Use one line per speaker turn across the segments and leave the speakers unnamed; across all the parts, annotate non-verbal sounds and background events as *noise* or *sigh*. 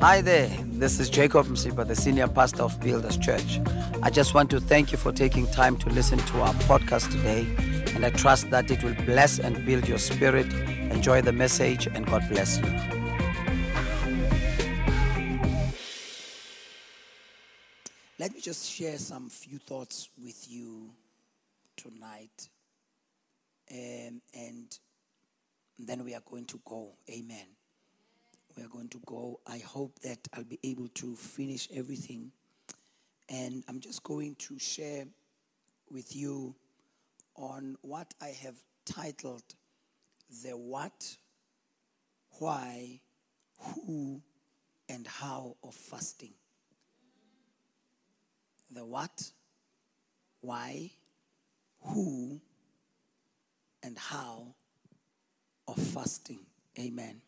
Hi there, this is Jacob Msipa, the senior pastor of Builders Church. I just want to thank you for taking time to listen to our podcast today, and I trust that it will bless and build your spirit. Enjoy the message, and God bless you. Let me just share some few thoughts with you tonight, um, and then we are going to go. Amen we are going to go. I hope that I'll be able to finish everything. And I'm just going to share with you on what I have titled the what, why, who, and how of fasting. The what, why, who, and how of fasting. Amen.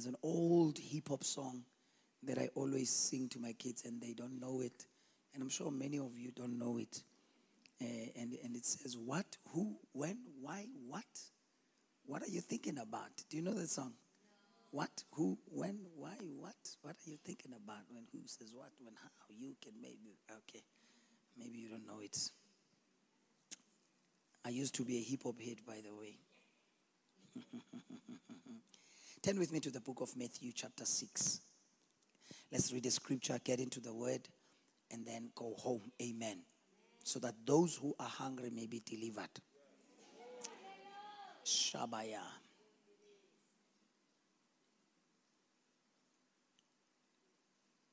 There's an old hip hop song that I always sing to my kids, and they don't know it. And I'm sure many of you don't know it. Uh, and, and it says, What, who, when, why, what? What are you thinking about? Do you know that song? What, who, when, why, what? What are you thinking about when who says what, when how? You can maybe, okay. Maybe you don't know it. I used to be a hip hop head, by the way. *laughs* Turn with me to the book of Matthew, chapter 6. Let's read the scripture, get into the word, and then go home. Amen. So that those who are hungry may be delivered. Shabaya.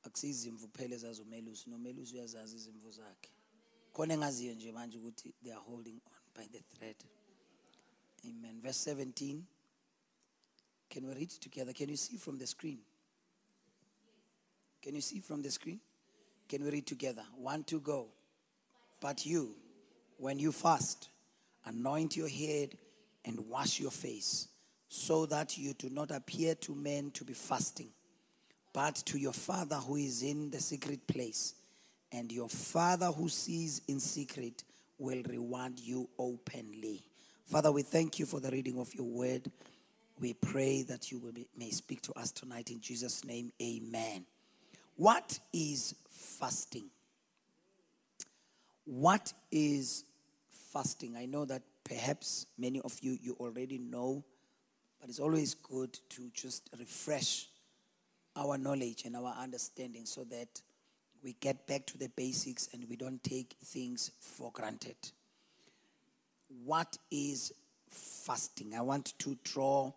akusizimvu phela ezazi umelusi nomelusi uyazazi izimvu zakhe khona engaziyo nje manje ukuthi they are holding on by the thread amen verse 17 can we read together? Can you see from the screen? Can you see from the screen? Can we read together? One to go. But you, when you fast, anoint your head and wash your face, so that you do not appear to men to be fasting, but to your Father who is in the secret place. And your Father who sees in secret will reward you openly. Father, we thank you for the reading of your word. We pray that you be, may speak to us tonight in Jesus' name. Amen. What is fasting? What is fasting? I know that perhaps many of you you already know, but it's always good to just refresh our knowledge and our understanding so that we get back to the basics and we don't take things for granted. What is fasting? I want to draw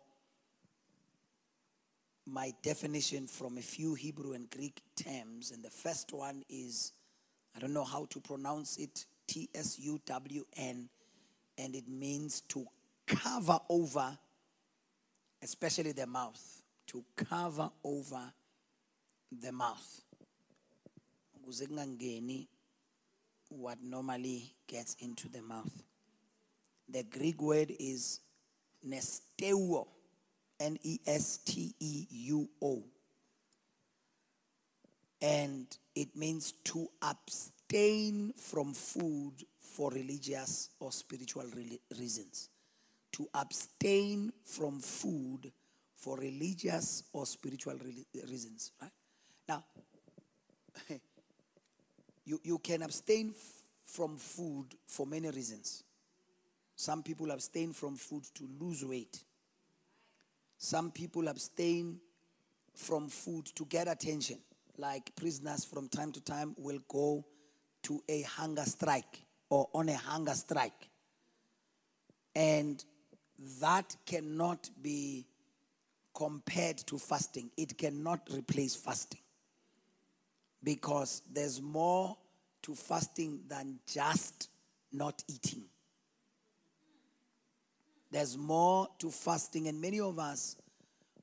my definition from a few Hebrew and Greek terms. And the first one is, I don't know how to pronounce it, T S U W N, and it means to cover over, especially the mouth, to cover over the mouth. what normally gets into the mouth. The Greek word is nesteuo N E S T E U O. And it means to abstain from food for religious or spiritual reasons. To abstain from food for religious or spiritual reasons. Right? Now, *laughs* you, you can abstain from food for many reasons. Some people abstain from food to lose weight. Some people abstain from food to get attention, like prisoners from time to time will go to a hunger strike or on a hunger strike. And that cannot be compared to fasting. It cannot replace fasting. Because there's more to fasting than just not eating. There's more to fasting, and many of us,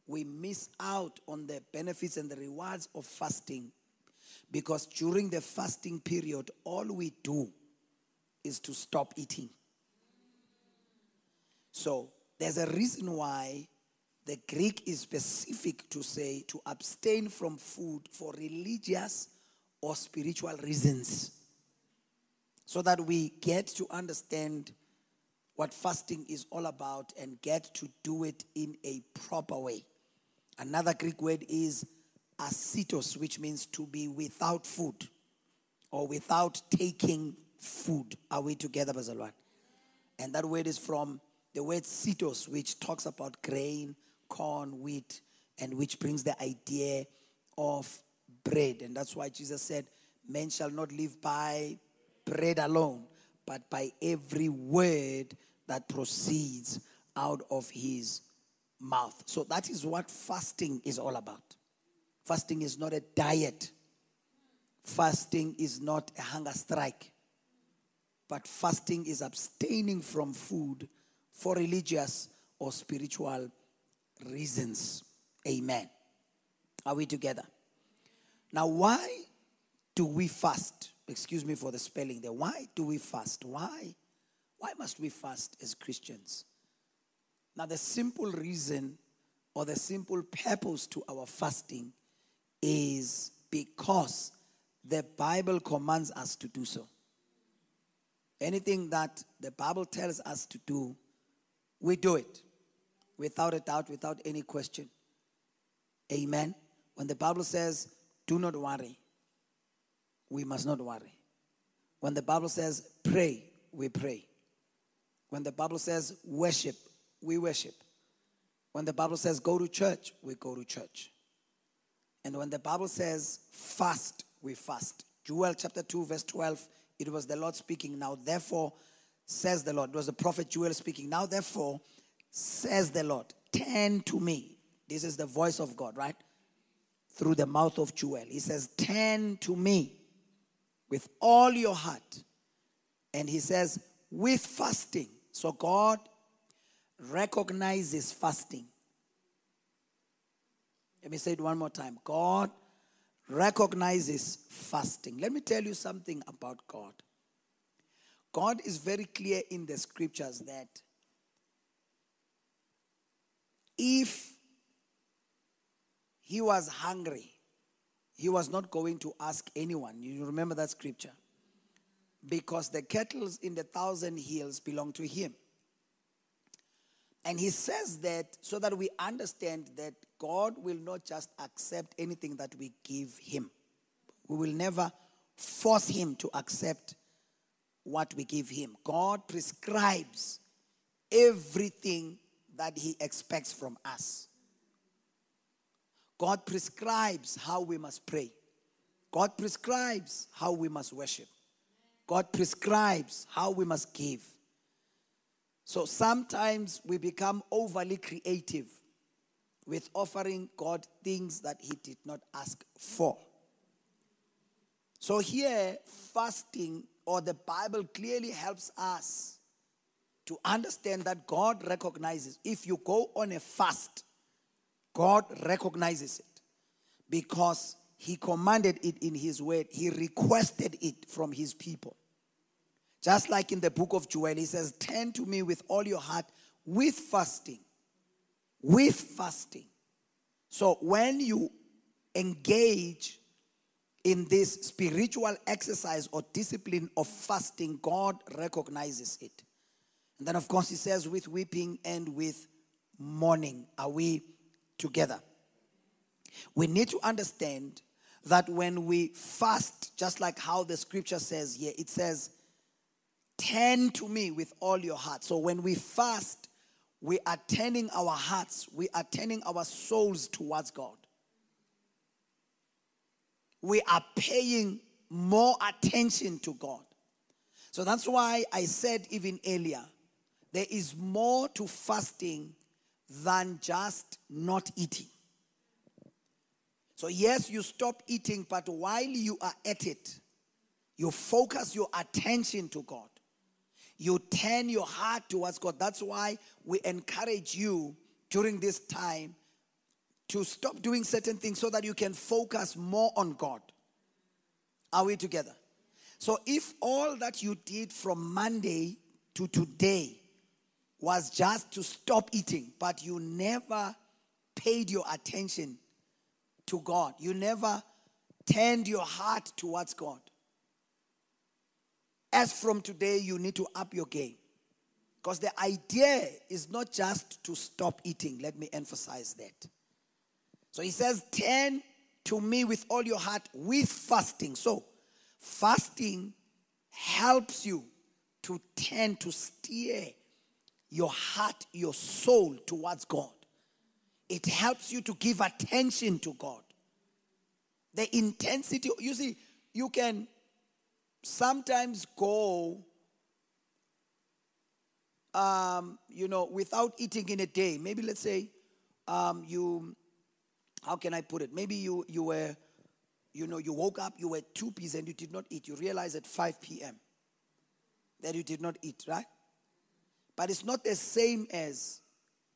we miss out on the benefits and the rewards of fasting because during the fasting period, all we do is to stop eating. So, there's a reason why the Greek is specific to say to abstain from food for religious or spiritual reasons so that we get to understand what fasting is all about and get to do it in a proper way. Another Greek word is asitos, which means to be without food or without taking food. Are we together, Bazalwan? And that word is from the word sitos, which talks about grain, corn, wheat, and which brings the idea of bread. And that's why Jesus said, Men shall not live by bread alone, but by every word that proceeds out of his mouth. So that is what fasting is all about. Fasting is not a diet, fasting is not a hunger strike, but fasting is abstaining from food for religious or spiritual reasons. Amen. Are we together? Now, why do we fast? Excuse me for the spelling there. Why do we fast? Why? Why must we fast as Christians? Now, the simple reason or the simple purpose to our fasting is because the Bible commands us to do so. Anything that the Bible tells us to do, we do it without a doubt, without any question. Amen. When the Bible says, do not worry, we must not worry. When the Bible says, pray, we pray. When the Bible says, worship, we worship. When the Bible says, go to church, we go to church. And when the Bible says, fast, we fast. Joel chapter 2, verse 12, it was the Lord speaking. Now, therefore, says the Lord. It was the prophet Joel speaking. Now, therefore, says the Lord, turn to me. This is the voice of God, right? Through the mouth of Joel. He says, turn to me with all your heart. And he says, with fasting. So God recognizes fasting. Let me say it one more time. God recognizes fasting. Let me tell you something about God. God is very clear in the scriptures that if he was hungry, he was not going to ask anyone. You remember that scripture? Because the cattle in the thousand hills belong to him. And he says that so that we understand that God will not just accept anything that we give him. We will never force him to accept what we give him. God prescribes everything that he expects from us. God prescribes how we must pray. God prescribes how we must worship. God prescribes how we must give. So sometimes we become overly creative with offering God things that He did not ask for. So here, fasting or the Bible clearly helps us to understand that God recognizes. If you go on a fast, God recognizes it because He commanded it in His word, He requested it from His people. Just like in the book of Joel, He says, Turn to me with all your heart with fasting with fasting. So when you engage in this spiritual exercise or discipline of fasting, God recognizes it. And then, of course, He says, with weeping and with mourning. Are we together? We need to understand that when we fast, just like how the scripture says here, it says, Turn to me with all your heart. So when we fast, we are turning our hearts, we are turning our souls towards God. We are paying more attention to God. So that's why I said even earlier, there is more to fasting than just not eating. So, yes, you stop eating, but while you are at it, you focus your attention to God you turn your heart towards God. That's why we encourage you during this time to stop doing certain things so that you can focus more on God. Are we together? So, if all that you did from Monday to today was just to stop eating, but you never paid your attention to God, you never turned your heart towards God, as from today, you need to up your game. Because the idea is not just to stop eating. Let me emphasize that. So he says, turn to me with all your heart with fasting. So, fasting helps you to turn, to steer your heart, your soul towards God. It helps you to give attention to God. The intensity, you see, you can sometimes go, um, you know, without eating in a day. Maybe let's say um, you, how can I put it? Maybe you you were, you know, you woke up, you were two peas and you did not eat. You realize at 5 p.m. that you did not eat, right? But it's not the same as,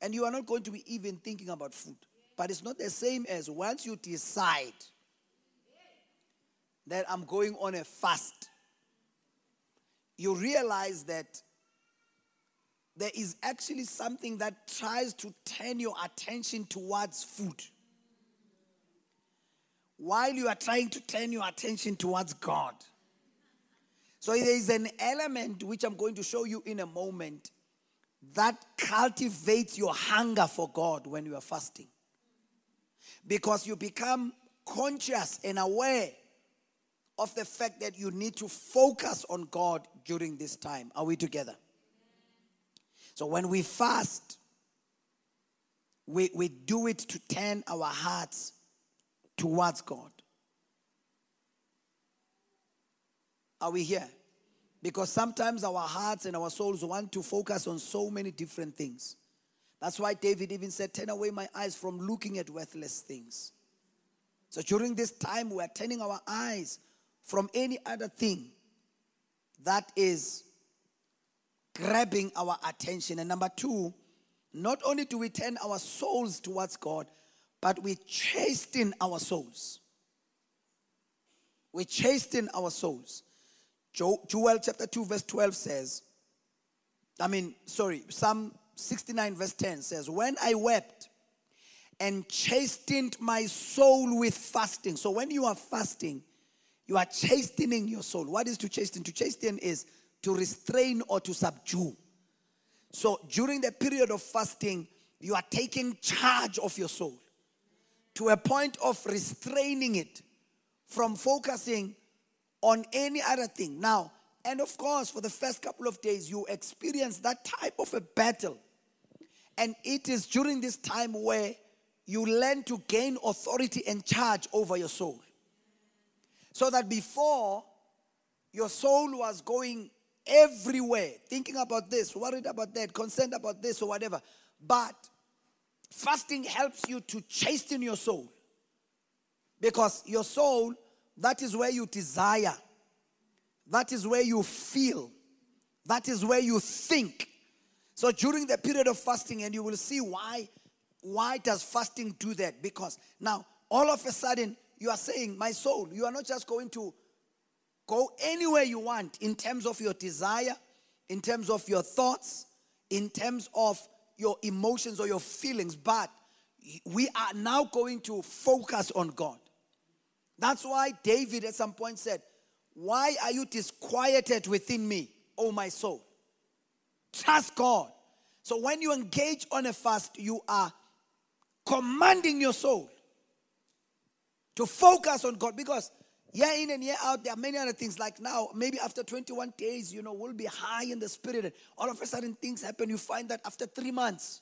and you are not going to be even thinking about food. But it's not the same as once you decide that I'm going on a fast, you realize that there is actually something that tries to turn your attention towards food. While you are trying to turn your attention towards God. So there is an element which I'm going to show you in a moment that cultivates your hunger for God when you are fasting. Because you become conscious and aware of the fact that you need to focus on God during this time. Are we together? So when we fast, we, we do it to turn our hearts towards God. Are we here? Because sometimes our hearts and our souls want to focus on so many different things. That's why David even said, Turn away my eyes from looking at worthless things. So during this time, we are turning our eyes from any other thing that is grabbing our attention. And number two, not only do we turn our souls towards God, but we chasten our souls. We chasten our souls. Joel chapter 2, verse 12 says, I mean, sorry, Psalm 69, verse 10 says, When I wept and chastened my soul with fasting. So when you are fasting, you are chastening your soul. What is to chasten? To chasten is to restrain or to subdue. So during the period of fasting, you are taking charge of your soul to a point of restraining it from focusing on any other thing. Now, and of course, for the first couple of days, you experience that type of a battle. And it is during this time where you learn to gain authority and charge over your soul. So that before, your soul was going everywhere, thinking about this, worried about that, concerned about this, or whatever. But fasting helps you to chasten your soul. Because your soul that is where you desire. That is where you feel. That is where you think. So during the period of fasting, and you will see why, why does fasting do that? Because now all of a sudden you are saying, My soul, you are not just going to go anywhere you want in terms of your desire, in terms of your thoughts, in terms of your emotions or your feelings, but we are now going to focus on God. That's why David at some point said, Why are you disquieted within me, O my soul? Trust God. So when you engage on a fast, you are commanding your soul to focus on God because year in and year out, there are many other things. Like now, maybe after 21 days, you know, we'll be high in the spirit. And all of a sudden, things happen. You find that after three months,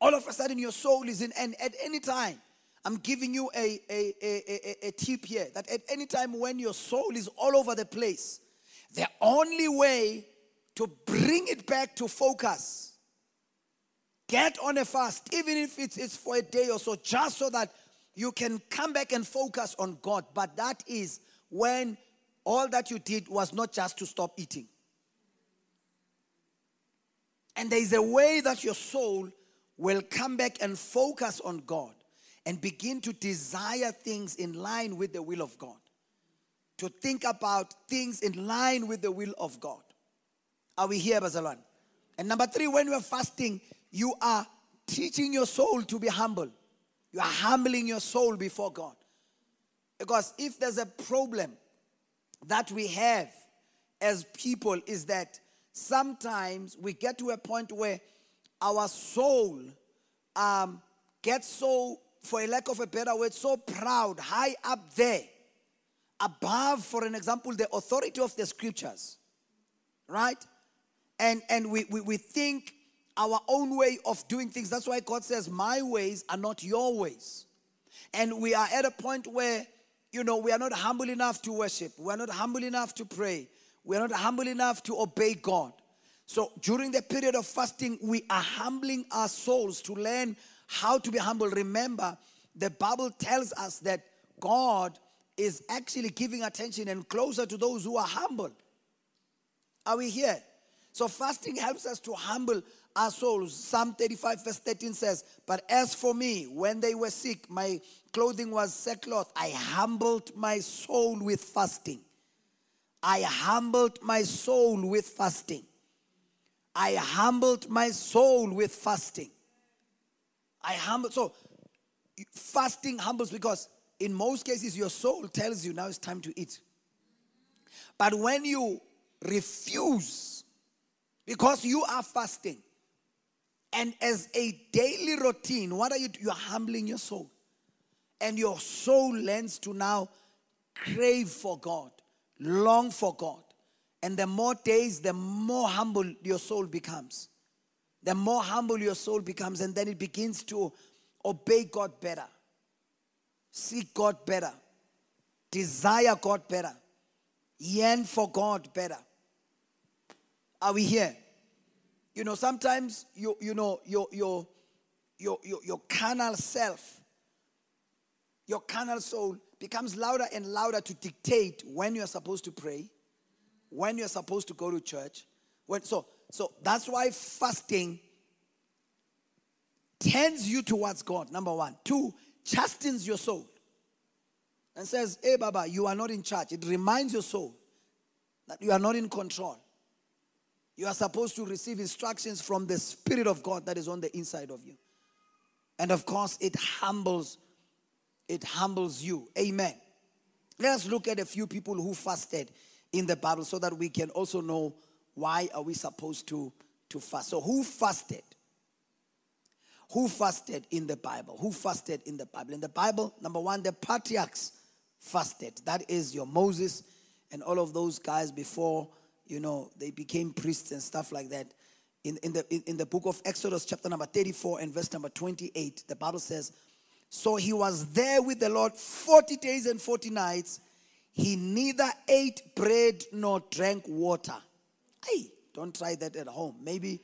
all of a sudden, your soul is in, and at any time, I'm giving you a, a, a, a, tip here that at any time when your soul is all over the place, the only way to bring it back to focus, get on a fast, even if it's, it's for a day or so, just so that you can come back and focus on God. But that is when all that you did was not just to stop eating. And there is a way that your soul will come back and focus on God and begin to desire things in line with the will of God. To think about things in line with the will of God. Are we here, Bazalan? And number three, when you are fasting, you are teaching your soul to be humble. You are humbling your soul before God. Because if there's a problem that we have as people, is that sometimes we get to a point where our soul um, gets so for a lack of a better word, so proud, high up there, above, for an example, the authority of the scriptures, right? And, and we, we, we think our own way of doing things. That's why God says, My ways are not your ways. And we are at a point where, you know, we are not humble enough to worship, we are not humble enough to pray, we are not humble enough to obey God. So during the period of fasting, we are humbling our souls to learn how to be humble. Remember, the Bible tells us that God is actually giving attention and closer to those who are humble. Are we here? So fasting helps us to humble our souls. Psalm 35, verse 13 says, But as for me, when they were sick, my clothing was sackcloth. I humbled my soul with fasting. I humbled my soul with fasting. I humbled my soul with fasting. I humbled. So fasting humbles because in most cases your soul tells you now it's time to eat. But when you refuse because you are fasting and as a daily routine, what are you you're humbling your soul. And your soul learns to now crave for God, long for God. And the more days, the more humble your soul becomes. The more humble your soul becomes, and then it begins to obey God better, seek God better, desire God better, yearn for God better. Are we here? You know, sometimes you you know your your your your, your carnal self, your carnal soul becomes louder and louder to dictate when you're supposed to pray, when you're supposed to go to church. When so so that's why fasting turns you towards God, number one. Two, chastens your soul and says, Hey, Baba, you are not in charge. It reminds your soul that you are not in control. You are supposed to receive instructions from the Spirit of God that is on the inside of you. And of course, it humbles, it humbles you. Amen. Let us look at a few people who fasted in the Bible so that we can also know why are we supposed to, to fast. So who fasted? Who fasted in the Bible? Who fasted in the Bible? In the Bible, number one, the patriarchs fasted. That is your Moses and all of those guys before, you know, they became priests and stuff like that. In, in, the, in, in the book of Exodus, chapter number 34 and verse number 28, the Bible says, So he was there with the Lord 40 days and 40 nights. He neither ate bread nor drank water. Hey, don't try that at home. Maybe,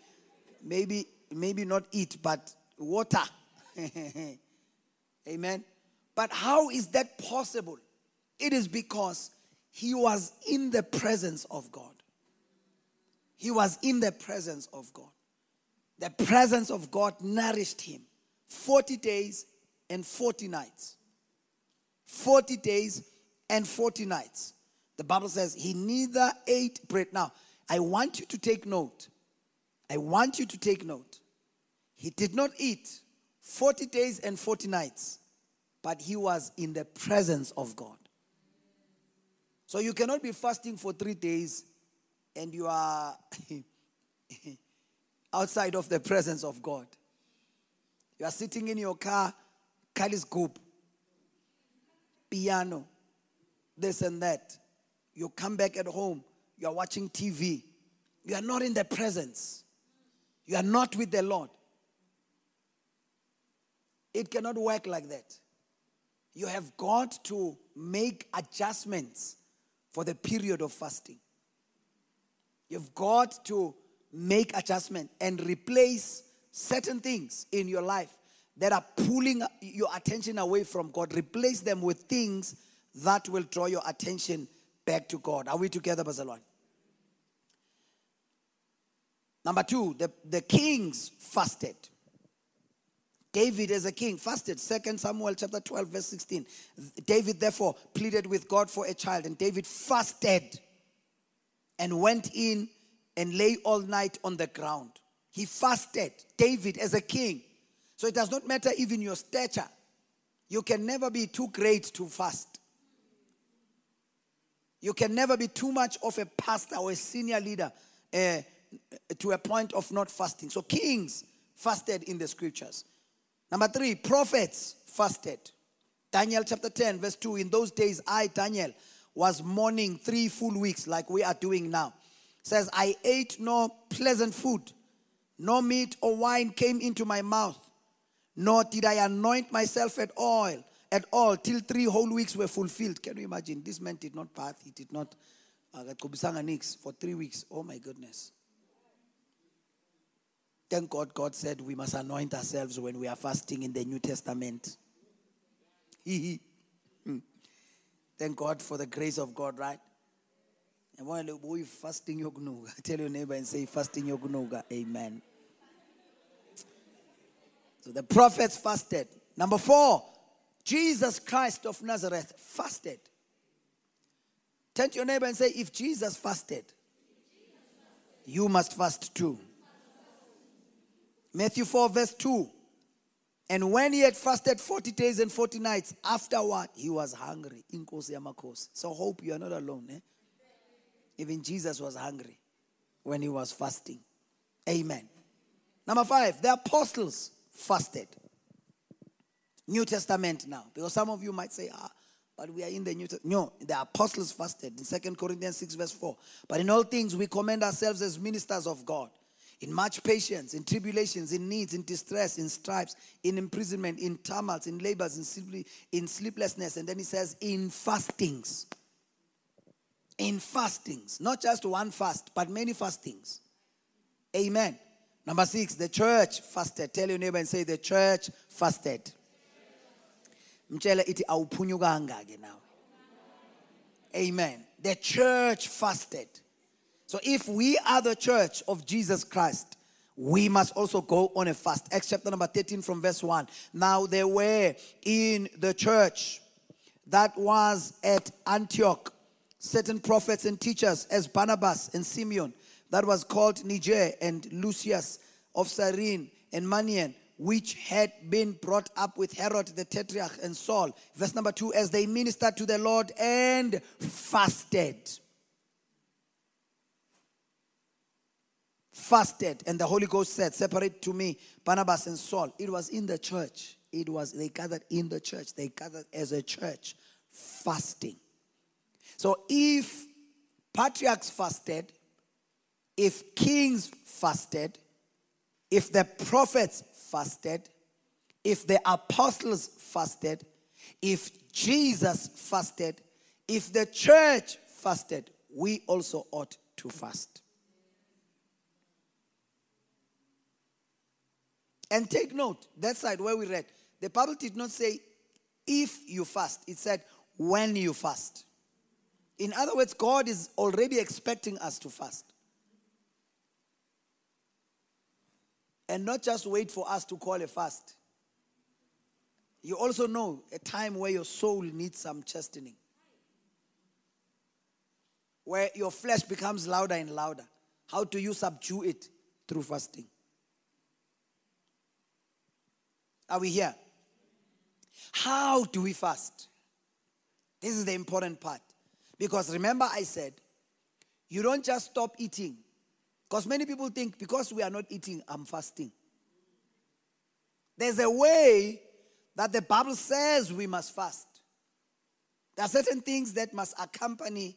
maybe, maybe not eat, but water. *laughs* Amen. But how is that possible? It is because he was in the presence of God. He was in the presence of God. The presence of God nourished him 40 days and 40 nights. 40 days and 40 nights. The Bible says he neither ate bread. Now, I want you to take note. I want you to take note. He did not eat 40 days and 40 nights, but he was in the presence of God. So you cannot be fasting for three days and you are *coughs* outside of the presence of God. You are sitting in your car, Kali's Goop, piano, this and that. You come back at home, you are watching TV. You are not in the presence. You are not with the Lord. It cannot work like that. You have got to make adjustments for the period of fasting. You've got to make adjustment and replace certain things in your life that are pulling your attention away from God. Replace them with things that will draw your attention back to God. Are we together, Bazalwan? Number two, the, the kings fasted. David as a king fasted. Second Samuel chapter 12, verse 16. David therefore pleaded with God for a child, and David fasted and went in and lay all night on the ground. He fasted, David as a king. So it does not matter even your stature. You can never be too great to fast. You can never be too much of a pastor or a senior leader uh, to a point of not fasting. So kings fasted in the scriptures. Number three, prophets fasted. Daniel chapter 10, verse 2. In those days, I, Daniel, was mourning three full weeks, like we are doing now. Says, I ate no pleasant food, no meat or wine came into my mouth, nor did I anoint myself at oil at all till three whole weeks were fulfilled. Can you imagine? This man did not bath, he did not for three weeks. Oh my goodness. Thank God, God said we must anoint ourselves when we are fasting in the New Testament. *laughs* Hmm. Thank God for the grace of God, right? And while we fasting yogunuga, *laughs* tell your neighbor and say fasting yogunuga. Amen. So the prophets fasted. Number four, Jesus Christ of Nazareth fasted. Turn to your neighbor and say, if Jesus fasted, you must fast too. Matthew 4, verse 2. And when he had fasted 40 days and 40 nights, afterward he was hungry. So hope you are not alone. Eh? Even Jesus was hungry when he was fasting. Amen. Number five, the apostles fasted. New Testament now. Because some of you might say, ah, but we are in the New Testament. No, the apostles fasted in Second Corinthians 6, verse 4. But in all things, we commend ourselves as ministers of God. In much patience, in tribulations, in needs, in distress, in stripes, in imprisonment, in tumults, in labors, in, sleep, in sleeplessness. And then he says, in fastings. In fastings. Not just one fast, but many fastings. Amen. Number six, the church fasted. Tell your neighbor and say, the church fasted nawe amen the church fasted so if we are the church of jesus christ we must also go on a fast acts chapter number 13 from verse 1 now there were in the church that was at antioch certain prophets and teachers as barnabas and simeon that was called niger and lucius of cyrene and manaen which had been brought up with Herod the Tetrarch and Saul. Verse number two, as they ministered to the Lord and fasted. Fasted, and the Holy Ghost said, Separate to me Barnabas and Saul. It was in the church. It was, they gathered in the church. They gathered as a church, fasting. So if patriarchs fasted, if kings fasted, if the prophets fasted, if the apostles fasted, if Jesus fasted, if the church fasted, we also ought to fast. And take note, that side where we read, the Bible did not say if you fast, it said when you fast. In other words, God is already expecting us to fast. and not just wait for us to call a fast. You also know a time where your soul needs some chastening, where your flesh becomes louder and louder. How do you subdue it? Through fasting. Are we here? How do we fast? This is the important part. Because remember, I said, you don't just stop eating because many people think because we are not eating, I'm fasting. There's a way that the Bible says we must fast. There are certain things that must accompany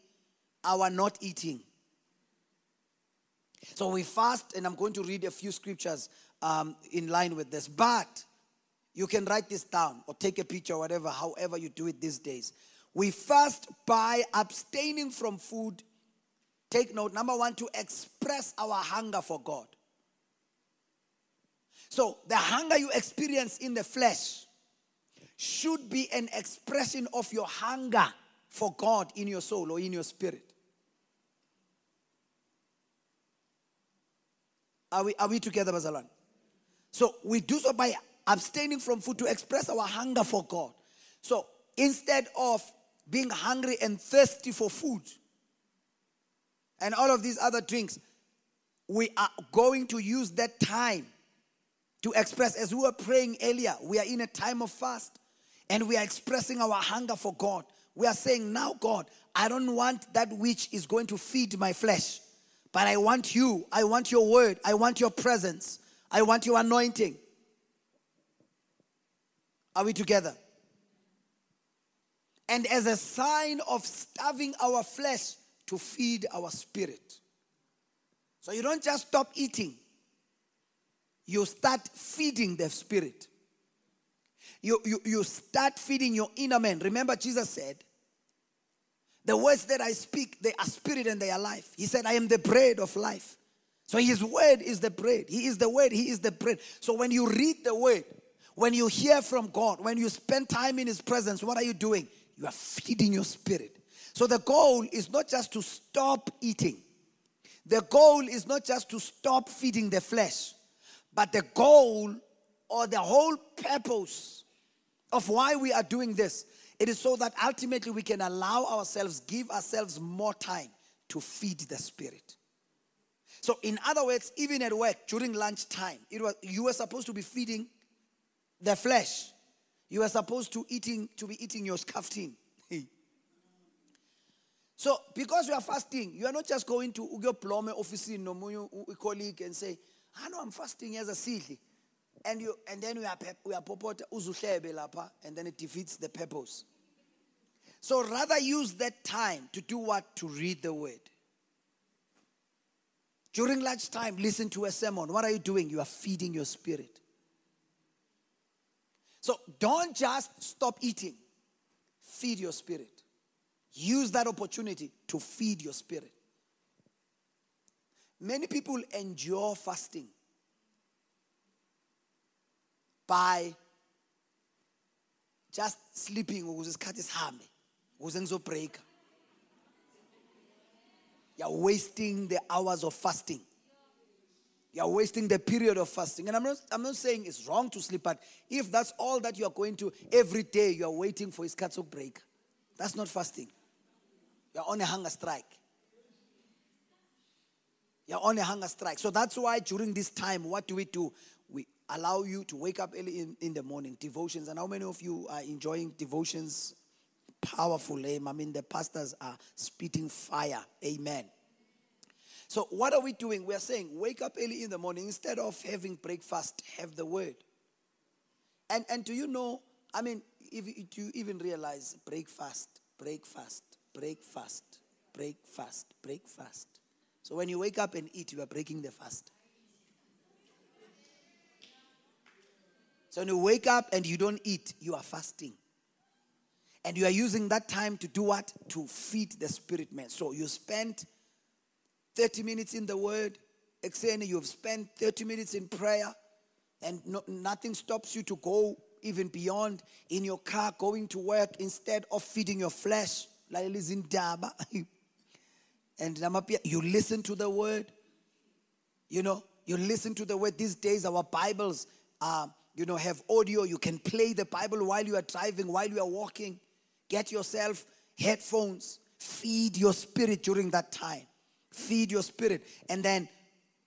our not eating. So we fast, and I'm going to read a few scriptures um, in line with this. But you can write this down or take a picture, or whatever, however you do it these days. We fast by abstaining from food Take note, number one, to express our hunger for God. So, the hunger you experience in the flesh should be an expression of your hunger for God in your soul or in your spirit. Are we, are we together, Bazalan? So, we do so by abstaining from food to express our hunger for God. So, instead of being hungry and thirsty for food, and all of these other drinks, we are going to use that time to express, as we were praying earlier, we are in a time of fast and we are expressing our hunger for God. We are saying, Now, God, I don't want that which is going to feed my flesh, but I want you. I want your word. I want your presence. I want your anointing. Are we together? And as a sign of starving our flesh to feed our spirit. So you don't just stop eating, you start feeding the spirit. You, you, you start feeding your inner man. Remember, Jesus said, The words that I speak, they are spirit and they are life. He said, I am the bread of life. So his word is the bread. He is the word, he is the bread. So when you read the word, when you hear from God, when you spend time in his presence, what are you doing? You are feeding your spirit. So the goal is not just to stop eating. The goal is not just to stop feeding the flesh, but the goal or the whole purpose of why we are doing this. It is so that ultimately we can allow ourselves, give ourselves more time to feed the spirit. So, in other words, even at work during lunchtime, it was you were supposed to be feeding the flesh. You were supposed to eating to be eating your skaftin. *laughs* so, because you are fasting, you are not just going to your plumber office in a colleague and say, "I know I'm fasting as a seedly." and you and then we are we are popota uzuhlebe lapha and then it defeats the purpose so rather use that time to do what to read the word during lunchtime listen to a sermon what are you doing you are feeding your spirit so don't just stop eating. Feed your spirit. Use that opportunity to feed your spirit. Many people endure fasting by just sleeping. Ukuze isikhathi sihambe. Ukuze ngizobreaka you're wasting the hours of fasting you're wasting the period of fasting and I'm not, I'm not saying it's wrong to sleep but if that's all that you are going to every day you are waiting for isikhathi break that's not fasting you're on a hunger strike you're on a hunger strike so that's why during this time what do we do We allow you to wake up early in, in the morning, devotions. And how many of you are enjoying devotions? Powerful, eh? I mean, the pastors are spitting fire. Amen. So, what are we doing? We are saying, wake up early in the morning. Instead of having breakfast, have the word. And, and do you know, I mean, if you even realize breakfast, breakfast, breakfast, breakfast, breakfast. So, when you wake up and eat, you are breaking the fast. So when you wake up and you don't eat, you are fasting. And you are using that time to do what? To feed the spirit man. So you spend 30 minutes in the word. Exene, you've spent 30 minutes in prayer, and no, nothing stops you to go even beyond in your car, going to work instead of feeding your flesh. Like in Daba. *laughs* and you listen to the word. You know, you listen to the word. These days, our Bibles are you know, have audio. You can play the Bible while you are driving, while you are walking. Get yourself headphones. Feed your spirit during that time. Feed your spirit. And then,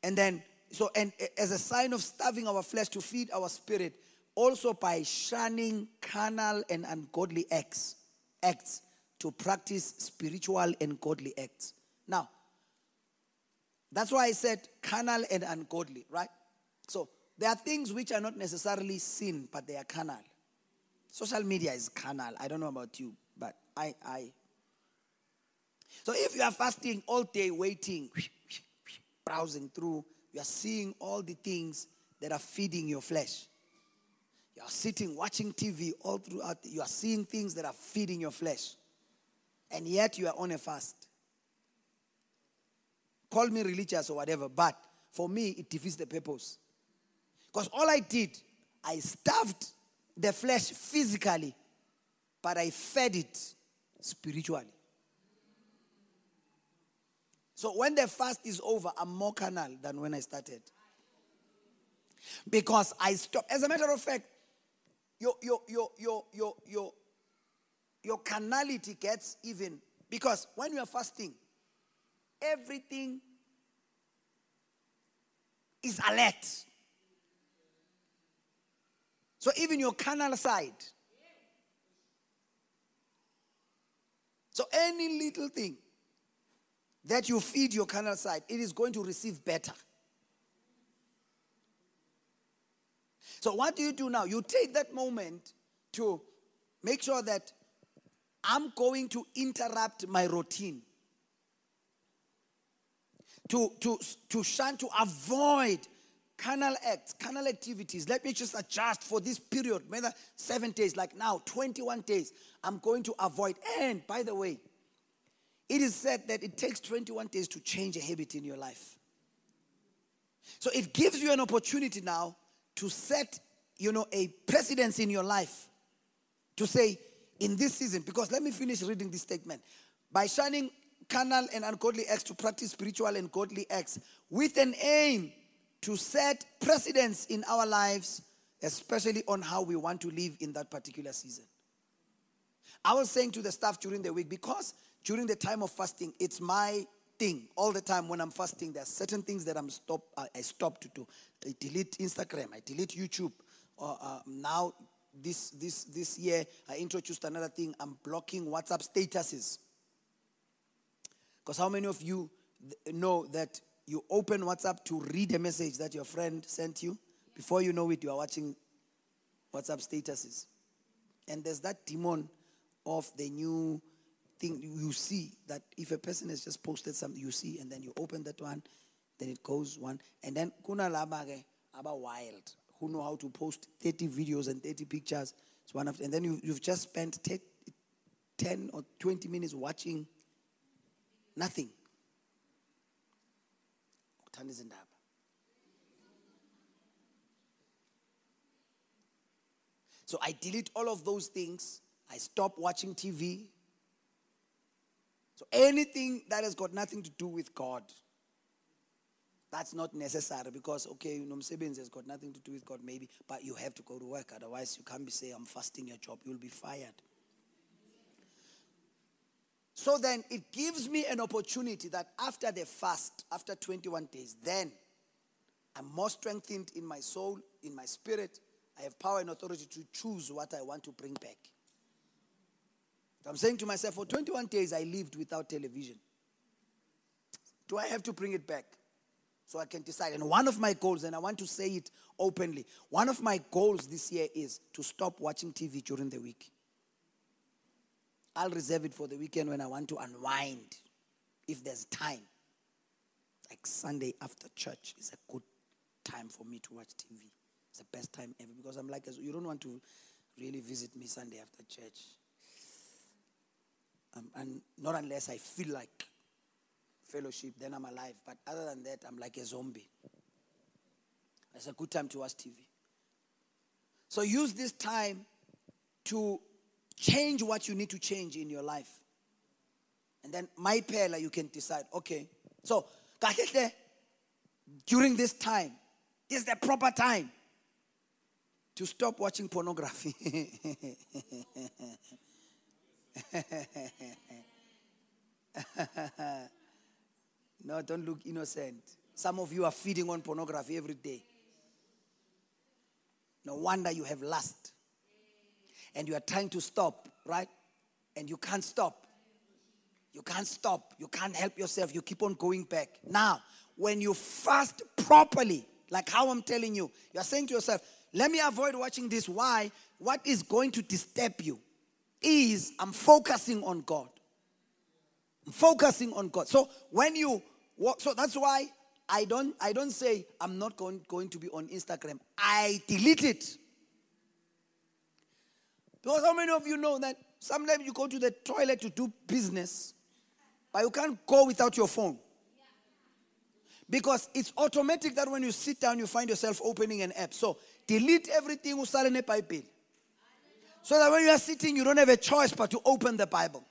and then, so, and as a sign of starving our flesh to feed our spirit, also by shunning carnal and ungodly acts, acts to practice spiritual and godly acts. Now, that's why I said carnal and ungodly, right? So there are things which are not necessarily sin, but they are carnal. Social media is carnal. I don't know about you, but I, I. So if you are fasting all day, waiting, browsing through, you are seeing all the things that are feeding your flesh. You are sitting, watching TV all throughout. You are seeing things that are feeding your flesh. And yet you are on a fast. Call me religious or whatever, but for me, it defeats the purpose. Because all I did, I starved the flesh physically, but I fed it spiritually. So when the fast is over, I'm more carnal than when I started. Because I stop. As a matter of fact, your your your your your your, your carnality gets even because when you are fasting, everything is alert. So even your carnal side. So any little thing that you feed your carnal side, it is going to receive better. So what do you do now? You take that moment to make sure that I'm going to interrupt my routine. To, to, to shun, to avoid carnal acts, carnal activities. Let me just adjust for this period, whether seven days, like now, 21 days, I'm going to avoid. And by the way, it is said that it takes 21 days to change a habit in your life. So it gives you an opportunity now to set, you know, a precedence in your life. To say, in this season, because let me finish reading this statement. By shunning carnal and ungodly acts to practice spiritual and godly acts with an aim to set precedence in our lives, especially on how we want to live in that particular season. I was saying to the staff during the week, because during the time of fasting, it's my thing all the time when I'm fasting. There are certain things that I'm stop, uh, I stop to do. I delete Instagram, I delete YouTube. Uh, uh, now, this, this, this year, I introduced another thing. I'm blocking WhatsApp statuses. Because how many of you know that you open WhatsApp to read a message that your friend sent you? Before you know it, you are watching WhatsApp statuses. And there's that demon of the new thing you see that if a person has just posted something, you see, and then you open that one, then it goes one. And then kuna labage about wild who know how to post 30 videos and 30 pictures. It's one of, and then you, you've just spent 10 or 20 minutes watching Nothing. So I delete all of those things. I stop watching TV. So anything that has got nothing to do with God, that's not necessary because, okay, you know, Msebens has got nothing to do with God, maybe, but you have to go to work. Otherwise, you can't be saying, I'm fasting your job. You'll be fired. So then it gives me an opportunity that after the fast, after 21 days, then I'm more strengthened in my soul, in my spirit. I have power and authority to choose what I want to bring back. I'm saying to myself, for 21 days I lived without television. Do I have to bring it back? So I can decide. And one of my goals, and I want to say it openly, one of my goals this year is to stop watching TV during the week. I'll reserve it for the weekend when I want to unwind, if there's time. Like Sunday after church is a good time for me to watch TV. It's the best time ever because I'm like, you don't want to really visit me Sunday after church. Um, and not unless I feel like fellowship, then I'm alive. But other than that, I'm like a zombie. It's a good time to watch TV. So use this time to Change what you need to change in your life. And then my pela, you can decide, okay. So, during this time, this is the proper time to stop watching pornography. *laughs* *laughs* no, don't look innocent. Some of you are feeding on pornography every day. No wonder you have lust and you are trying to stop, right? And you can't stop. You can't stop. You can't help yourself. You keep on going back. Now, when you fast properly, like how I'm telling you, you're saying to yourself, let me avoid watching this. Why? What is going to disturb you is I'm focusing on God. I'm focusing on God. So when you walk, so that's why I don't I don't say I'm not going, going to be on Instagram. I delete it. Because how many of you know that sometimes you go to the toilet to do business, but you can't go without your phone? Because it's automatic that when you sit down, you find yourself opening an app. So delete everything usale ne Bible. So that when you are sitting, you don't have a choice but to open the Bible.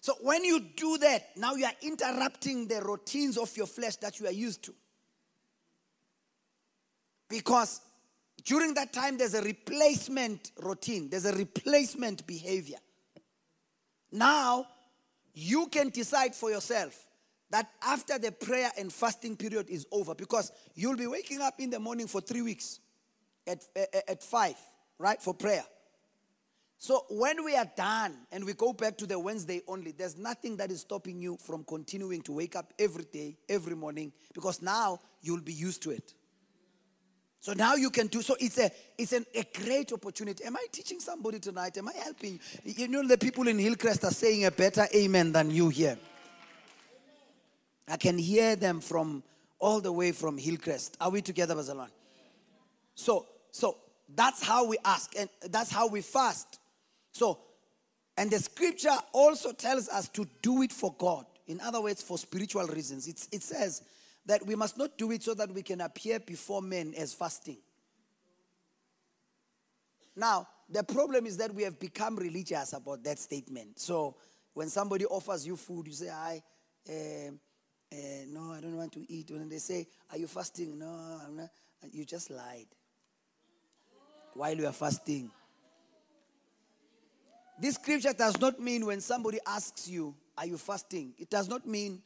So when you do that, now you are interrupting the routines of your flesh that you are used to. Because during that time, there's a replacement routine, there's a replacement behavior. Now, you can decide for yourself that after the prayer and fasting period is over, because you'll be waking up in the morning for three weeks at, at, at five, right, for prayer. So when we are done and we go back to the Wednesday only, there's nothing that is stopping you from continuing to wake up every day, every morning, because now you'll be used to it. So now you can do so. It's a it's an, a great opportunity. Am I teaching somebody tonight? Am I helping? You know the people in Hillcrest are saying a better amen than you here. I can hear them from all the way from Hillcrest. Are we together, Bazalwan? So so that's how we ask and that's how we fast. So and the scripture also tells us to do it for God. In other words, for spiritual reasons. It's, it says that we must not do it so that we can appear before men as fasting. Now, the problem is that we have become religious about that statement. So when somebody offers you food, you say, I, uh, uh, no, I don't want to eat. When they say, Are you fasting? No, I'm not. You just lied while you are fasting. This scripture does not mean when somebody asks you, Are you fasting? It does not mean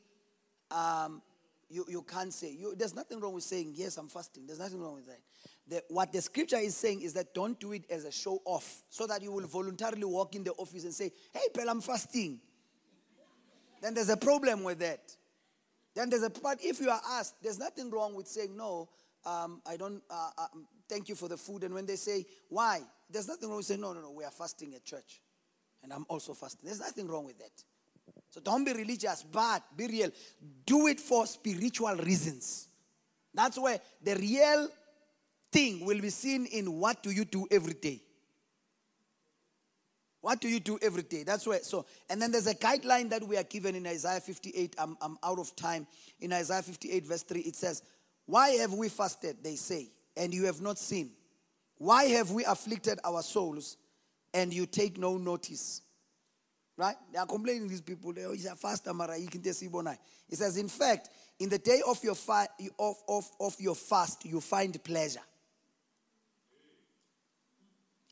um, you, you can't say. You, there's nothing wrong with saying, Yes, I'm fasting. There's nothing wrong with that. The, what the scripture is saying is that don't do it as a show off so that you will voluntarily walk in the office and say, Hey, Pell, I'm fasting. Then there's a problem with that. Then there's a but if you are asked, there's nothing wrong with saying no. Um, I don't. Uh, uh, thank you for the food. And when they say why, there's nothing wrong with saying no, no, no. We are fasting at church and I'm also fasting. There's nothing wrong with that. So don't be religious, but be real. Do it for spiritual reasons. That's where the real thing will be seen in what do you do every day. What do you do every day? That's where. So, and then there's a guideline that we are given in Isaiah 58. I'm, I'm out of time. In Isaiah 58, verse 3, it says, Why have we fasted, they say, and you have not seen? Why have we afflicted our souls and you take no notice. Right? They are complaining, these people. They oh, are fast Amara. It says, in fact, in the day of your, fa- of, of, of your fast, you find pleasure.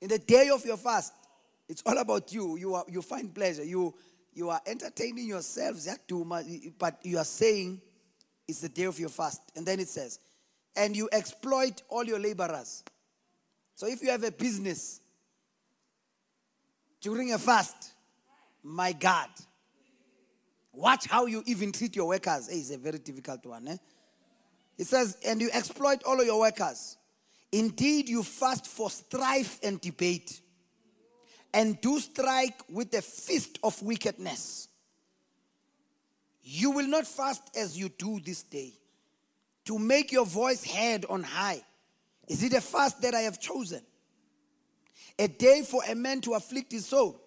In the day of your fast, it's all about you. You, are, you find pleasure. You, you are entertaining yourselves, but you are saying it's the day of your fast. And then it says, and you exploit all your laborers. So if you have a business during a fast. My God. Watch how you even treat your workers. Hey, it's a very difficult one. Eh? It says, and you exploit all of your workers. Indeed, you fast for strife and debate, and do strike with the fist of wickedness. You will not fast as you do this day, to make your voice heard on high. Is it a fast that I have chosen? a day for a man to afflict his soul?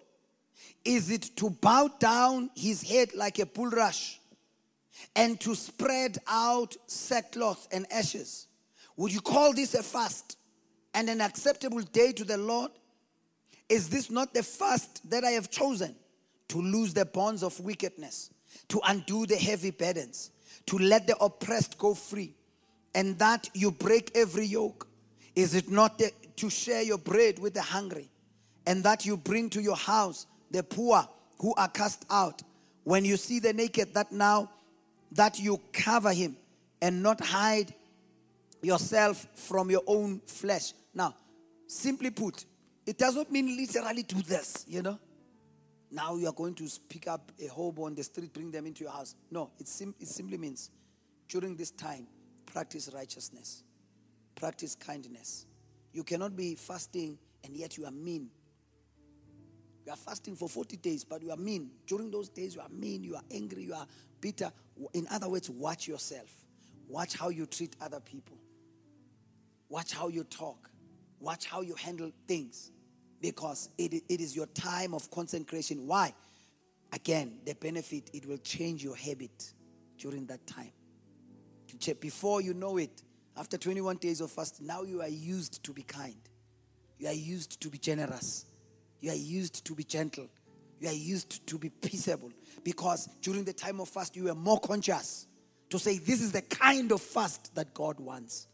Is it to bow down his head like a bulrush and to spread out sackcloth and ashes? Would you call this a fast and an acceptable day to the Lord? Is this not the fast that I have chosen? To loose the bonds of wickedness, to undo the heavy burdens, to let the oppressed go free, and that you break every yoke? Is it not the to share your bread with the hungry, and that you bring to your house the poor who are cast out. When you see the naked, that now that you cover him and not hide yourself from your own flesh. Now, simply put, it does not mean literally do this, you know. Now you are going to pick up a hobo on the street, bring them into your house. No, it, sim- it simply means during this time, practice righteousness, practice kindness, you cannot be fasting and yet you are mean. You are fasting for 40 days, but you are mean. During those days, you are mean, you are angry, you are bitter. In other words, watch yourself. Watch how you treat other people. Watch how you talk. Watch how you handle things. Because it, it is your time of consecration. Why? Again, the benefit, it will change your habit during that time. Before you know it, after 21 days of fast, now you are used to be kind. You are used to be generous. You are used to be gentle. You are used to be peaceable. Because during the time of fast, you are more conscious to say, This is the kind of fast that God wants.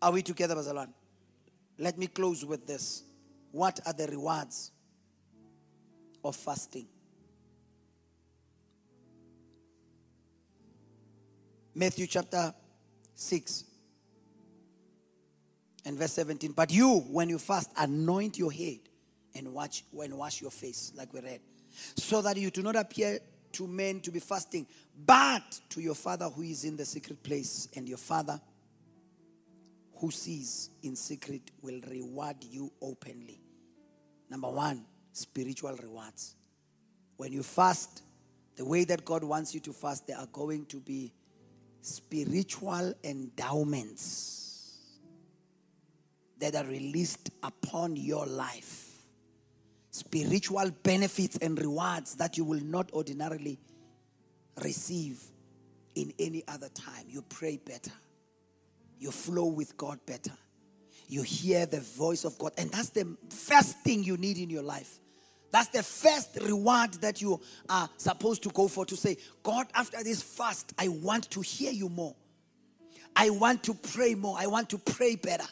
Are we together, Bazalwan? Let me close with this. What are the rewards of fasting? Matthew chapter 6 and verse 17. But you, when you fast, anoint your head and watch when wash your face, like we read, so that you do not appear to men to be fasting, but to your father who is in the secret place, and your father who sees in secret will reward you openly. Number one, spiritual rewards. When you fast, the way that God wants you to fast, there are going to be spiritual endowments that are released upon your life. Spiritual benefits and rewards that you will not ordinarily receive in any other time. You pray better, you flow with God better, you hear the voice of God. And that's the first thing you need in your life. That's the first reward that you are supposed to go for to say, God, after this fast, I want to hear you more. I want to pray more. I want to pray better.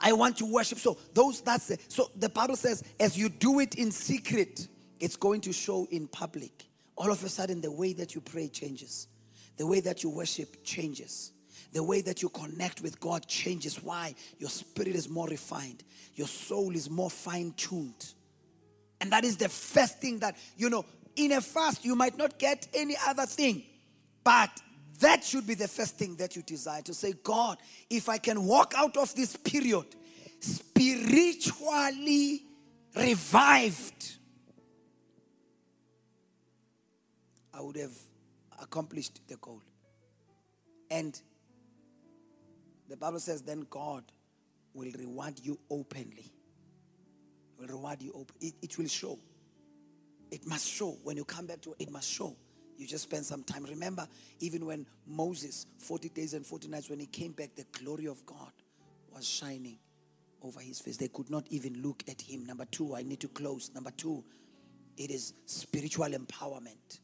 I want to worship. So those that's the, so the Bible says as you do it in secret, it's going to show in public. All of a sudden the way that you pray changes. The way that you worship changes. The way that you connect with God changes. Why? Your spirit is more refined. Your soul is more fine-tuned. And that is the first thing that, you know, in a fast, you might not get any other thing. But that should be the first thing that you desire to say, God, if I can walk out of this period spiritually revived, I would have accomplished the goal. And the Bible says, then God will reward you openly will reward you open. It, it will show. It must show. When you come back to it, must show. You just spend some time. Remember, even when Moses, 40 days and 40 nights, when he came back, the glory of God was shining over his face. They could not even look at him. Number two, I need to close. Number two, it is spiritual empowerment,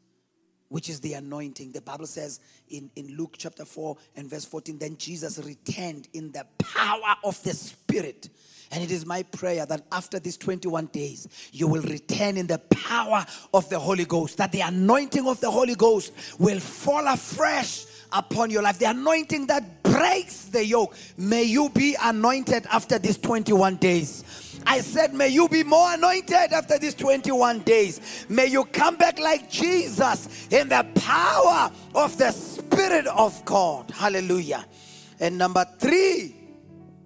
which is the anointing. The Bible says in, in Luke chapter 4 and verse 14, then Jesus returned in the power of the Spirit and it is my prayer that after these 21 days, you will return in the power of the Holy Ghost, that the anointing of the Holy Ghost will fall afresh upon your life. The anointing that breaks the yoke. May you be anointed after these 21 days. I said, may you be more anointed after these 21 days. May you come back like Jesus in the power of the Spirit of God. Hallelujah. And number three,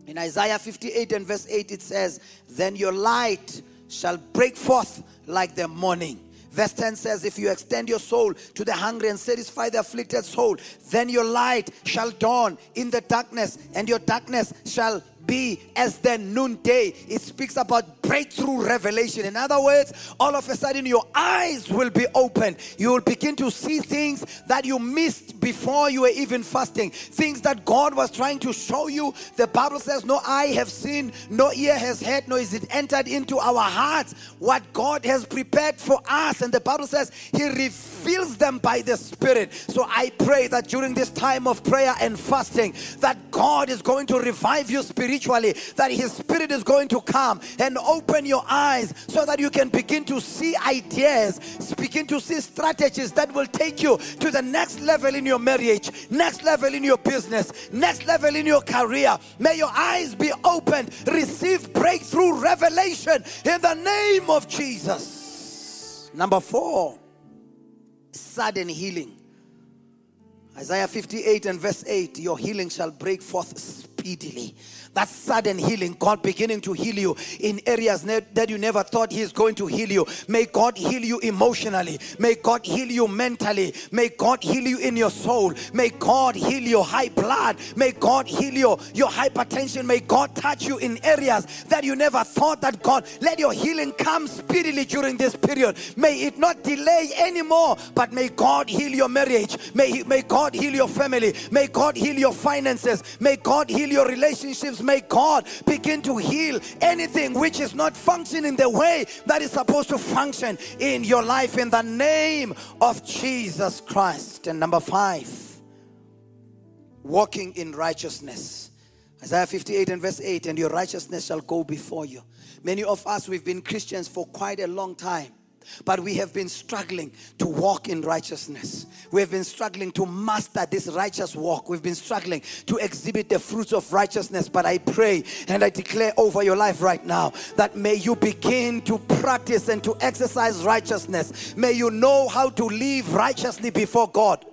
in Isaiah 58 and verse 8, it says, Then your light shall break forth like the morning. Verse 10 says, If you extend your soul to the hungry and satisfy the afflicted soul, then your light shall dawn in the darkness, and your darkness shall be as the noonday. It speaks about breakthrough revelation. In other words, all of a sudden your eyes will be open. You will begin to see things that you missed before you were even fasting. Things that God was trying to show you. The Bible says, No eye have seen, no ear has heard, nor is it entered into our hearts what God has prepared for us. And the Bible says He reveals them by the Spirit. So I pray that during this time of prayer and fasting, that God is going to revive your you that His Spirit is going to come and open your eyes so that you can begin to see ideas, begin to see strategies that will take you to the next level in your marriage, next level in your business, next level in your career. May your eyes be opened, receive breakthrough revelation in the name of Jesus. Number four, sudden healing. Isaiah 58 and verse 8 Your healing shall break forth speedily that sudden healing, God beginning to heal you in areas that you never thought He is going to heal you. May God heal you emotionally. May God heal you mentally. May God heal you in your soul. May God heal your high blood. May God heal your, your hypertension. May God touch you in areas that you never thought that God. Let your healing come speedily during this period. May it not delay anymore, but may God heal your marriage. May, may God heal your family. May God heal your finances. May God heal your relationships may God begin to heal anything which is not functioning the way that is supposed to function in your life in the name of Jesus Christ. And number five, walking in righteousness. Isaiah 58 and verse 8, and your righteousness shall go before you. Many of us, we've been Christians for quite a long time. But we have been struggling to walk in righteousness. We have been struggling to master this righteous walk. We've been struggling to exhibit the fruits of righteousness. But I pray and I declare over your life right now that may you begin to practice and to exercise righteousness. May you know how to live righteously before God.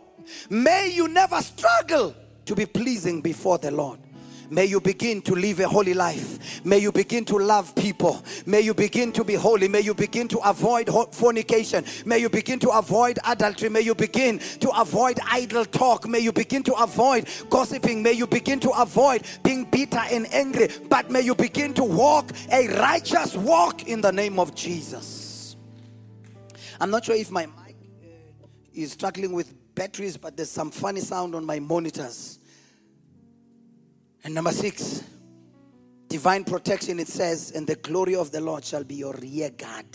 May you never struggle to be pleasing before the Lord. May you begin to live a holy life. May you begin to love people. May you begin to be holy. May you begin to avoid fornication. May you begin to avoid adultery. May you begin to avoid idle talk. May you begin to avoid gossiping. May you begin to avoid being bitter and angry. But may you begin to walk a righteous walk in the name of Jesus. I'm not sure if my mic uh, is struggling with batteries, but there's some funny sound on my monitors. And number six, divine protection, it says, and the glory of the Lord shall be your rear guard.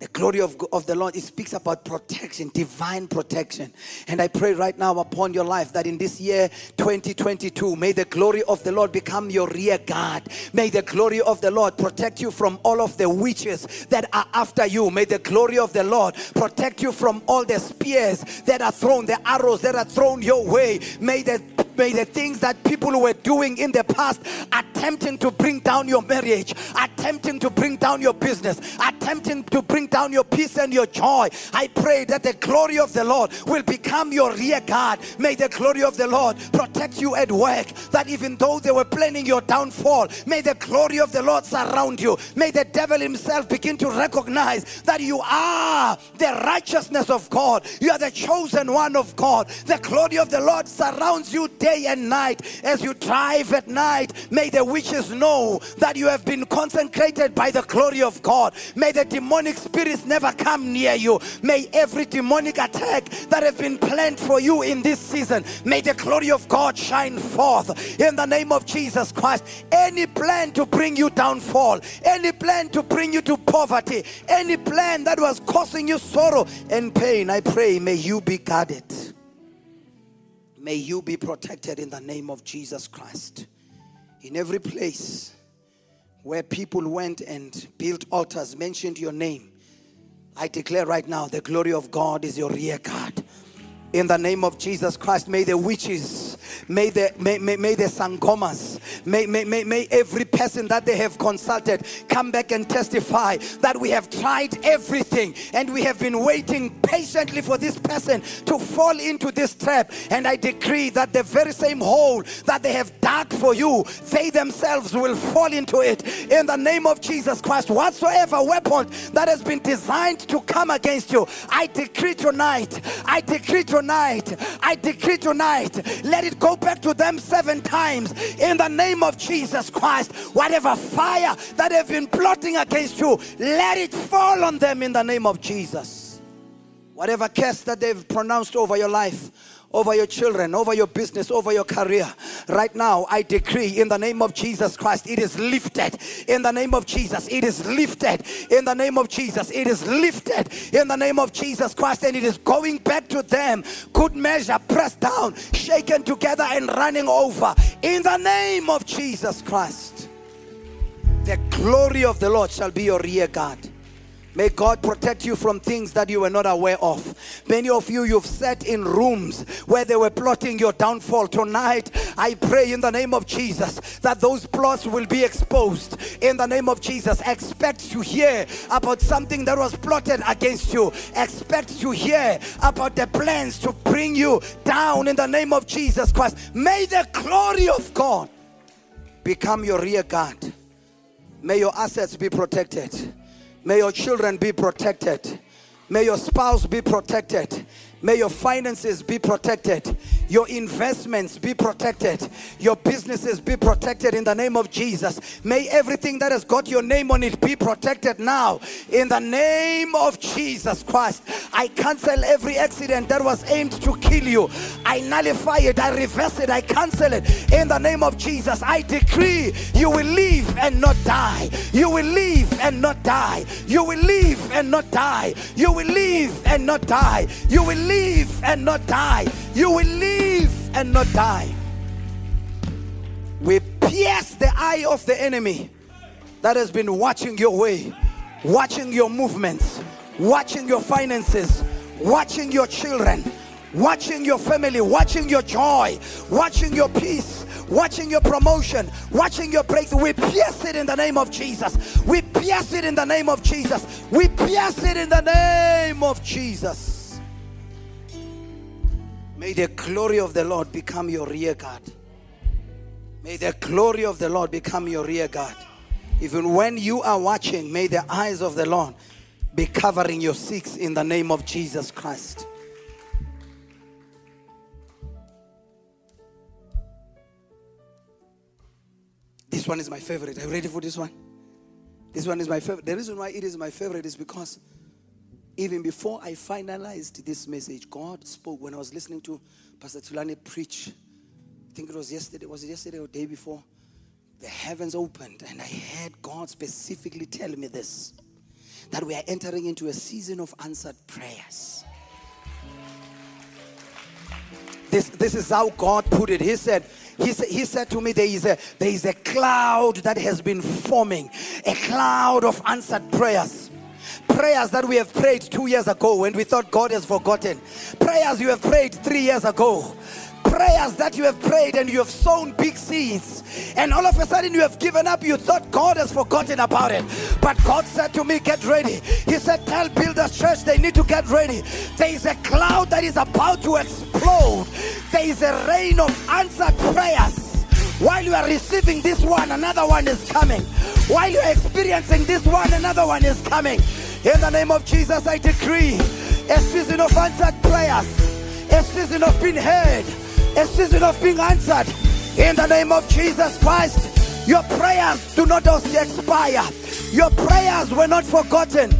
The glory of, of the Lord, it speaks about protection, divine protection. And I pray right now upon your life that in this year 2022, may the glory of the Lord become your rear guard. May the glory of the Lord protect you from all of the witches that are after you. May the glory of the Lord protect you from all the spears that are thrown, the arrows that are thrown your way. May the May the things that people were doing in the past, attempting to bring down your marriage, attempting to bring down your business, attempting to bring down your peace and your joy. I pray that the glory of the Lord will become your rear guard. May the glory of the Lord protect you at work. That even though they were planning your downfall, may the glory of the Lord surround you. May the devil himself begin to recognize that you are the righteousness of God. You are the chosen one of God. The glory of the Lord surrounds you day and night. As you drive at night, may the witches know that you have been consecrated by the glory of God. May the demonic spirits never come near you. May every demonic attack that have been planned for you in this season, may the glory of God shine forth in the name of Jesus Christ. Any plan to bring you downfall, any plan to bring you to poverty, any plan that was causing you sorrow and pain, I pray may you be guarded. May you be protected in the name of Jesus Christ. In every place where people went and built altars, mentioned your name, I declare right now the glory of God is your rear guard. In the name of Jesus Christ, may the witches May the, may, may, may the sangomas, may, may, may, may every person that they have consulted come back and testify that we have tried everything and we have been waiting patiently for this person to fall into this trap. And I decree that the very same hole that they have dug for you, they themselves will fall into it. In the name of Jesus Christ, whatsoever weapon that has been designed to come against you, I decree tonight, I decree tonight, I decree tonight, let it go back to them seven times in the name of Jesus Christ. Whatever fire that they've been plotting against you, let it fall on them in the name of Jesus. Whatever curse that they've pronounced over your life, over your children, over your business, over your career. Right now, I decree in the name of Jesus Christ, it is lifted. In the name of Jesus, it is lifted. In the name of Jesus, it is lifted. In the name of Jesus Christ, and it is going back to them. Good measure, pressed down, shaken together, and running over. In the name of Jesus Christ, the glory of the Lord shall be your rear guard. May God protect you from things that you were not aware of. Many of you, you've sat in rooms where they were plotting your downfall. Tonight, I pray in the name of Jesus that those plots will be exposed. In the name of Jesus, expect to hear about something that was plotted against you. Expect to hear about the plans to bring you down in the name of Jesus Christ. May the glory of God become your rear guard. May your assets be protected. May your children be protected. May your spouse be protected. May your finances be protected. Your investments be protected. Your businesses be protected in the name of Jesus. May everything that has got your name on it be protected now in the name of Jesus Christ. I cancel every accident that was aimed to kill you. I nullify it. I reverse it. I cancel it in the name of Jesus. I decree you will live and not die. You will live and not die. You will live and not die. You will live and not die. You will live and not die. You will live and not die. We pierce the eye of the enemy that has been watching your way, watching your movements, watching your finances, watching your children, watching your family, watching your joy, watching your peace, watching your promotion, watching your breakthrough. We pierce it in the name of Jesus. We pierce it in the name of Jesus. We pierce it in the name of Jesus. May the glory of the Lord become your rear guard. May the glory of the Lord become your rear guard. Even when you are watching, may the eyes of the Lord be covering your six in the name of Jesus Christ. This one is my favorite. Are you ready for this one? This one is my favorite. The reason why it is my favorite is because even before I finalized this message, God spoke when I was listening to Pastor Tulani preach. I think it was yesterday. Was it yesterday or day before? The heavens opened, and I heard God specifically tell me this that we are entering into a season of answered prayers. This, this is how God put it. He said, he said, he said to me, there is, a, there is a cloud that has been forming, a cloud of answered prayers. Prayers that we have prayed two years ago when we thought God has forgotten. Prayers you have prayed three years ago prayers that you have prayed and you have sown big seeds, and all of a sudden you have given up. You thought God has forgotten about it. But God said to me, Get ready. He said, Tell Builders Church they need to get ready. There is a cloud that is about to explode, there is a rain of answered prayers. While you are receiving this one, another one is coming. While you are experiencing this one, another one is coming. In the name of Jesus, I decree a season of answered prayers, a season of being heard, a season of being answered. In the name of Jesus Christ, your prayers do not expire. Your prayers were not forgotten.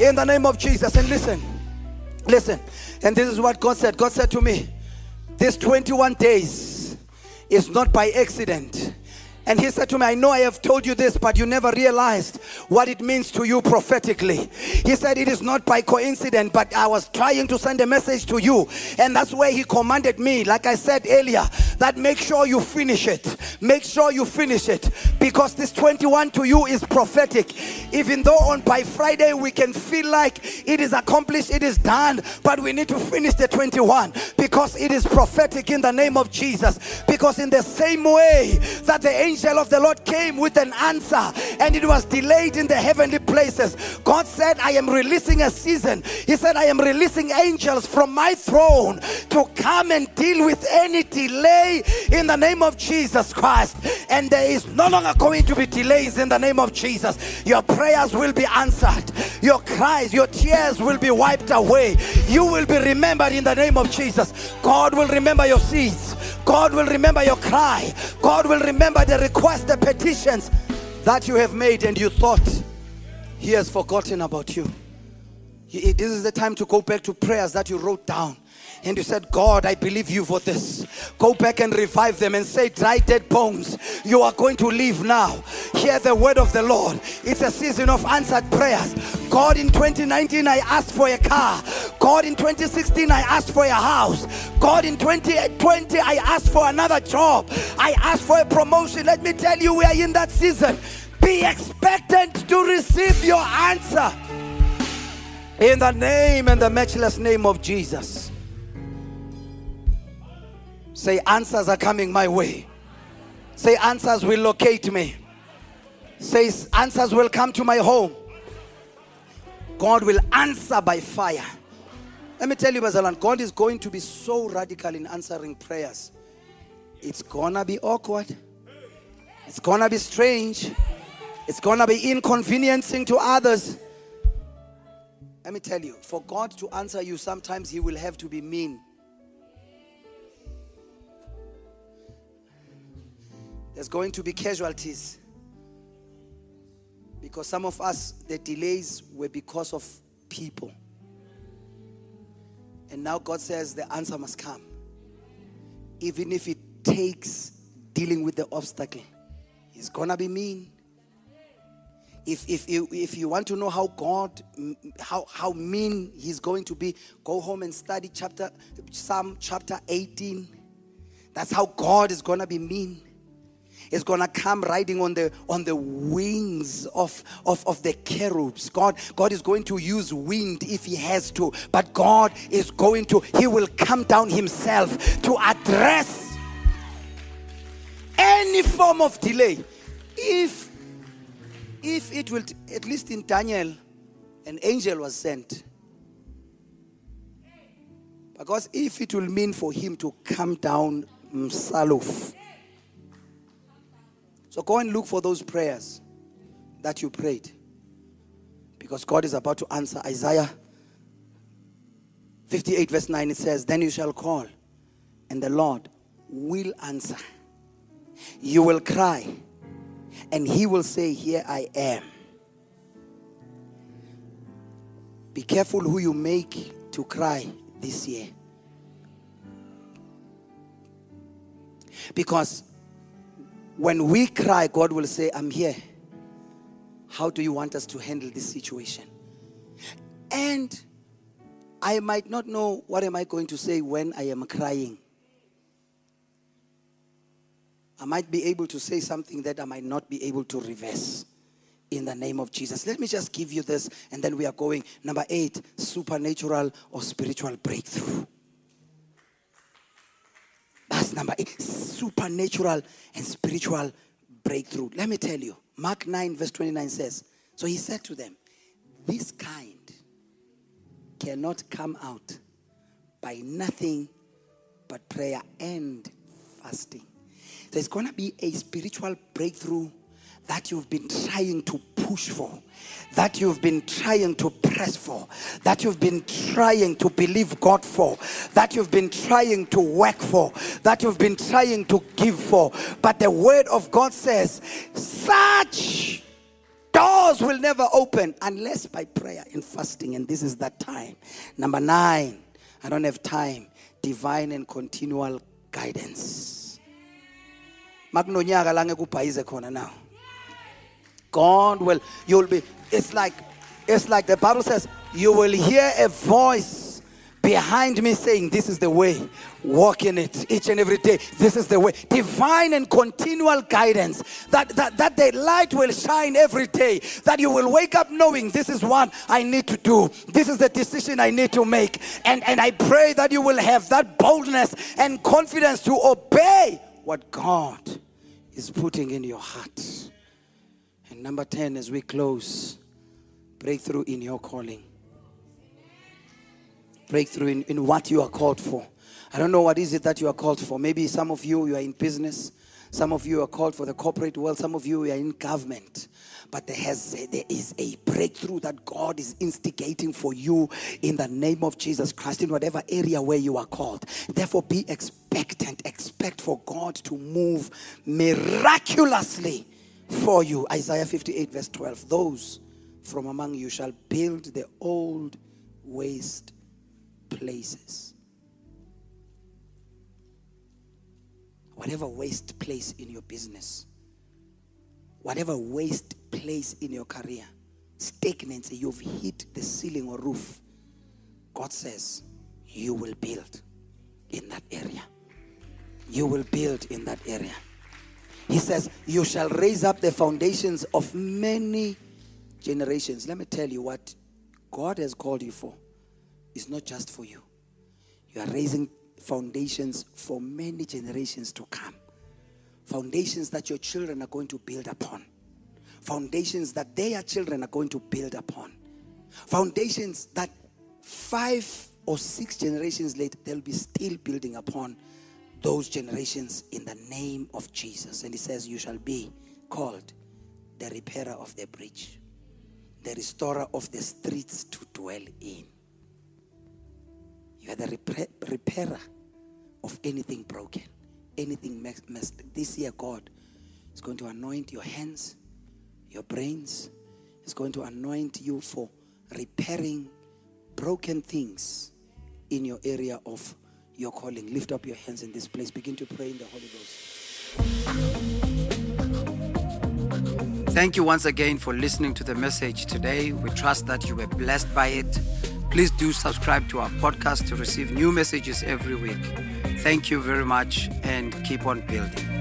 In the name of Jesus. And listen, listen. And this is what God said. God said to me, These 21 days is not by accident. And he said to me, I know I have told you this, but you never realized what it means to you prophetically. He said, It is not by coincidence, but I was trying to send a message to you. And that's where he commanded me, like I said earlier, that make sure you finish it. Make sure you finish it. Because this 21 to you is prophetic. Even though on by Friday we can feel like it is accomplished, it is done, but we need to finish the 21 because it is prophetic in the name of Jesus. Because in the same way that the angel angel of the Lord came with an answer and it was delayed in the heavenly places. God said, I am releasing a season. He said, I am releasing angels from my throne to come and deal with any delay in the name of Jesus Christ. And there is no longer going to be delays in the name of Jesus. Your prayers will be answered, your cries, your tears will be wiped away. You will be remembered in the name of Jesus. God will remember your seeds. God will remember your cry. God will remember the requests, the petitions that you have made, and you thought He has forgotten about you. This is the time to go back to prayers that you wrote down and you said, God, I believe you for this. Go back and revive them and say, Dry dead bones, you are going to live now. Hear the word of the Lord. It's a season of answered prayers. God, in 2019, I asked for a car. God, in 2016, I asked for a house. God, in 2020, I asked for another job. I asked for a promotion. Let me tell you, we are in that season. Be expectant to receive your answer. In the name and the matchless name of Jesus. Say, answers are coming my way. Say, answers will locate me. Say, answers will come to my home. God will answer by fire. Let me tell you, Bazalan, God is going to be so radical in answering prayers. It's gonna be awkward. It's gonna be strange. It's gonna be inconveniencing to others. Let me tell you, for God to answer you, sometimes He will have to be mean. There's going to be casualties. Because some of us, the delays were because of people. And now God says the answer must come. Even if it takes dealing with the obstacle, He's gonna be mean. If, if, you, if you want to know how God, how, how mean He's going to be, go home and study chapter, Psalm chapter 18. That's how God is gonna be mean is going to come riding on the on the wings of, of of the cherubs. God god is going to use wind if he has to but god is going to he will come down himself to address any form of delay. If if it will at least in daniel an angel was sent. Because if it will mean for him to come down himself So go and look for those prayers that you prayed. Because God is about to answer. Isaiah 58, verse 9, it says, Then you shall call, and the Lord will answer. You will cry, and he will say, Here I am. Be careful who you make to cry this year. Because when we cry, God will say, I'm here. How do you want us to handle this situation? And I might not know what am I going to say when I am crying. I might be able to say something that I might not be able to reverse in the name of Jesus. Let me just give you this and then we are going. Number eight supernatural or spiritual breakthrough. Number eight supernatural and spiritual breakthrough. Let me tell you, Mark 9, verse 29 says, So he said to them, This kind cannot come out by nothing but prayer and fasting. There's going to be a spiritual breakthrough that you've been trying to push for, that you've been trying to press for, that you've been trying to believe God for, that you've been trying to work for, that you've been trying to give for. But the word of God says, such doors will never open unless by prayer and fasting. And this is that time. Number nine, I don't have time. Divine and continual guidance. Makunonyaka la ngekubhayize khona now. God will, you'll be, it's like, it's like the Bible says, you will hear a voice behind me saying, This is the way. Walk in it each and every day. This is the way. Divine and continual guidance. That, that, that the light will shine every day. That you will wake up knowing this is what I need to do. This is the decision I need to make. And, and I pray that you will have that boldness and confidence to obey what God is putting in your heart. And number 10, as we close, breakthrough in your calling. Breakthrough in, in what you are called for. I don't know what is it that you are called for. Maybe some of you, you are in business. Some of you are called for the corporate world. Some of you are in government. But there, has, there is a breakthrough that God is instigating for you in the name of Jesus Christ in whatever area where you are called. Therefore, be expectant. Expect for God to move miraculously for you. Isaiah 58, verse 12. Those from among you shall build the old waste places. Whatever waste place in your business, whatever waste place in your career, stagnancy, you've hit the ceiling or roof. God says, You will build in that area. You will build in that area. He says, You shall raise up the foundations of many generations. Let me tell you what God has called you for. It's not just for you. You are raising foundations for many generations to come. Foundations that your children are going to build upon. Foundations that their children are going to build upon. Foundations that five or six generations later, they'll be still building upon those generations in the name of Jesus. And he says, You shall be called the repairer of the breach, the restorer of the streets to dwell in. You are the repairer of anything broken, anything messed. This year, God is going to anoint your hands, your brains. Is going to anoint you for repairing broken things in your area of your calling. Lift up your hands in this place. Begin to pray in the Holy Ghost. Thank you once again for listening to the message today. We trust that you were blessed by it. Please do subscribe to our podcast to receive new messages every week. Thank you very much and keep on building.